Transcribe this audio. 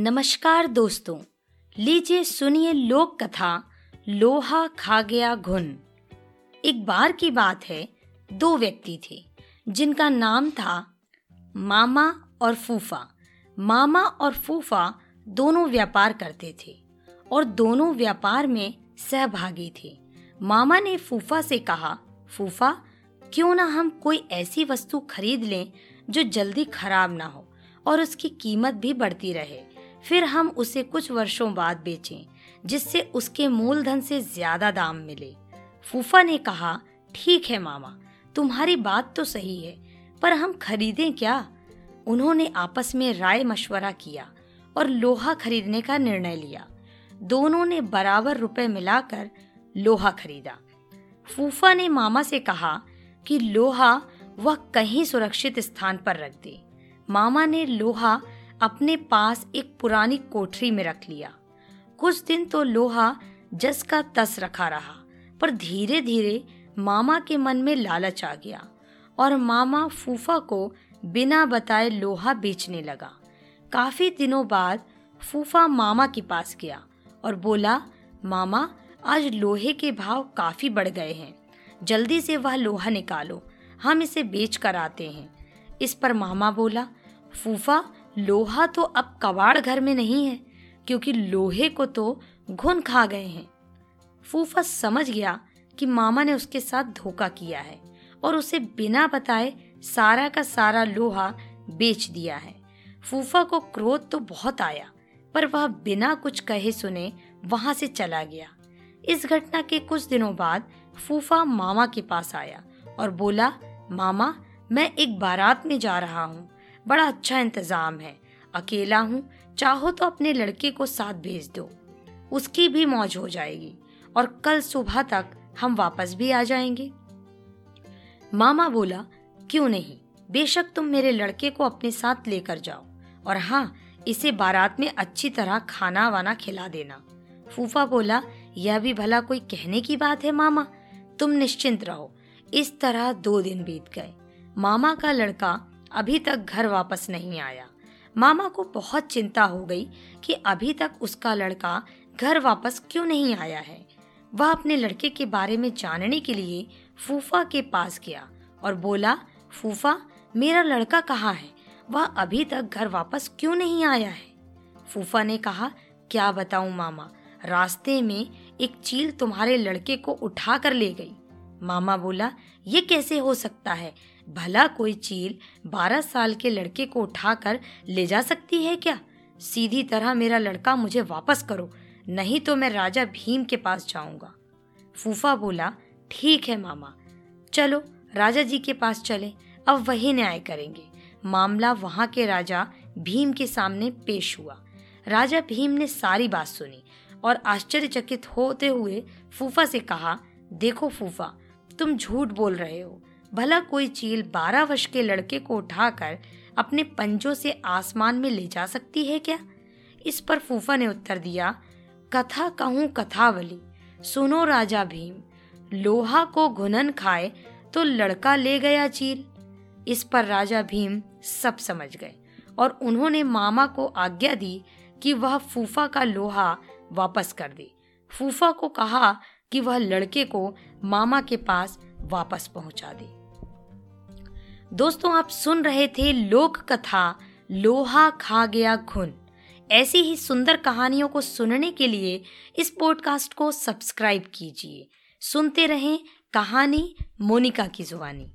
नमस्कार दोस्तों, लीजिए सुनिए लोक कथा, लोहा खा गया घुन। एक बार की बात है, दो व्यक्ति थे, जिनका नाम था मामा और फूफा। मामा और फूफा दोनों व्यापार करते थे और दोनों व्यापार में सहभागी थे। मामा ने फूफा से कहा, फूफा, क्यों ना हम कोई ऐसी वस्तु खरीद लें जो जल्दी खराब ना हो और उसकी कीमत भी बढ़ती रहे? फिर हम उसे कुछ वर्षों बाद बेचें, जिससे उसके मूलधन से ज़्यादा दाम मिले। फूफा ने कहा, ठीक है मामा, तुम्हारी बात तो सही है, पर हम खरीदें क्या? उन्होंने आपस में राय मशवरा किया और लोहा खरीदने का निर्णय लिया। दोनों ने बराबर रुपए मिलाकर लोहा खरीदा। फूफा ने मामा से कहा कि लोहा वह कहीं सुरक्षित स्थान पर रख दे। मामा ने लोहा अपने पास एक पुरानी कोठरी में रख लिया। कुछ दिन तो लोहा जस का तस रखा रहा, पर धीरे धीरे मामा के मन में लालच आ गया और मामा फूफा को बिना बताए लोहा बेचने लगा। काफ़ी दिनों बाद फूफा मामा के पास गया और बोला, मामा, आज लोहे के भाव काफ़ी बढ़ गए हैं। जल्दी से वह लोहा निकालो, हम इसे बेच कर आते हैं। इस पर मामा बोला, फूफा लोहा तो अब कबाड़ घर में नहीं है, क्योंकि लोहे को तो घुन खा गए हैं। फूफा समझ गया कि मामा ने उसके साथ धोखा किया है और उसे बिना बताए सारा का सारा लोहा बेच दिया है। फूफा को क्रोध तो बहुत आया, पर वह बिना कुछ कहे सुने वहाँ से चला गया। इस घटना के कुछ दिनों बाद फूफा मामा के पास आया और बोला, मामा, मैं एक बारात में जा रहा हूँ। बड़ा अच्छा इंतज़ाम है। अकेला हूँ, चाहो तो अपने लड़के को साथ भेज दो। उसकी भी मौज हो जाएगी और कल सुबह तक हम वापस भी आ जाएँगे। मामा बोला, क्यों नहीं? बेशक तुम मेरे लड़के को अपने साथ लेकर जाओ। और हाँ इसे बारात में अच्छी तरह खाना वाना खिला देना। फूफा बोला, यह भी भला कोई कहने की बात है मामा। तुम निश्चिंत रहो। इस तरह दो दिन बीत गए। मामा का लड़का अभी तक घर वापस नहीं आया। मामा को बहुत चिंता हो गई कि अभी तक उसका लड़का घर वापस क्यों नहीं आया है। वह अपने लड़के के बारे में जानने के लिए फूफा के पास गया और बोला, फूफा, मेरा लड़का कहाँ है? वह अभी तक घर वापस क्यों नहीं आया है? फूफा ने कहा, क्या बताऊँ मामा, रास्ते में एक चील तुम्हारे लड़के को उठा कर ले गई। मामा बोला, ये कैसे हो सकता है? भला कोई चील बारह साल के लड़के को उठाकर ले जा सकती है क्या? सीधी तरह मेरा लड़का मुझे वापस करो, नहीं तो मैं राजा भीम के पास जाऊँगा। फूफा बोला, ठीक है मामा, चलो, राजा जी के पास चले, अब वही न्याय करेंगे। मामला वहाँ के राजा भीम के सामने पेश हुआ। राजा भीम ने सारी बात सुनी और आश्चर्यचकित होते हुए फूफा से कहा, देखो फूफा, तुम झूठ बोल रहे हो भला कोई चील बारह वर्ष के लड़के को उठाकर अपने पंजों से आसमान में ले जा सकती है क्या? इस पर फूफा ने उत्तर दिया, कथा कहूँ कथावली। सुनो राजा भीम, लोहा को घुनन खाए तो लड़का ले गया चील। इस पर राजा भीम सब समझ गए और उन्होंने मामा को आज्ञा दी कि वह फूफा का लोहा वापस कर दे। फूफा को कहा कि वह लड़के को मामा के पास वापस पहुँचा दे। दोस्तों, आप सुन रहे थे लोक कथा, लोहा खा गया घुन ऐसी ही सुंदर कहानियों को सुनने के लिए इस पॉडकास्ट को सब्सक्राइब कीजिए। सुनते रहें कहानी मोनिका की जुबानी।